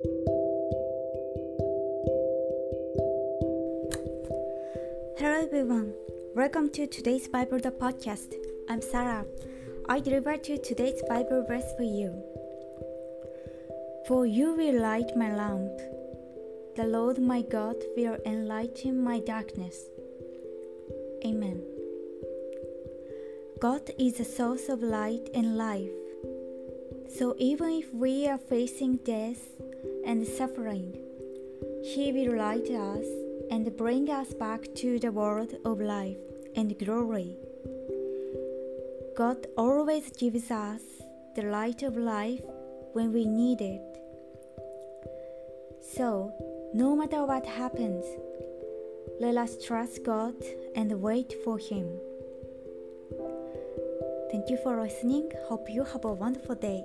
Hello everyone. Welcome to today's Bible the podcast. I'm Sarah. I deliver to today's Bible verse for you. For you will light my lamp. The Lord my God will enlighten my darkness. Amen. God is the source of light and life. So even if we are facing death and suffering, He will light us and bring us back to the world of life and glory. God always gives us the light of life when we need it. So, no matter what happens, let us trust God and wait for Him. Thank you for listening. Hope you have a wonderful day.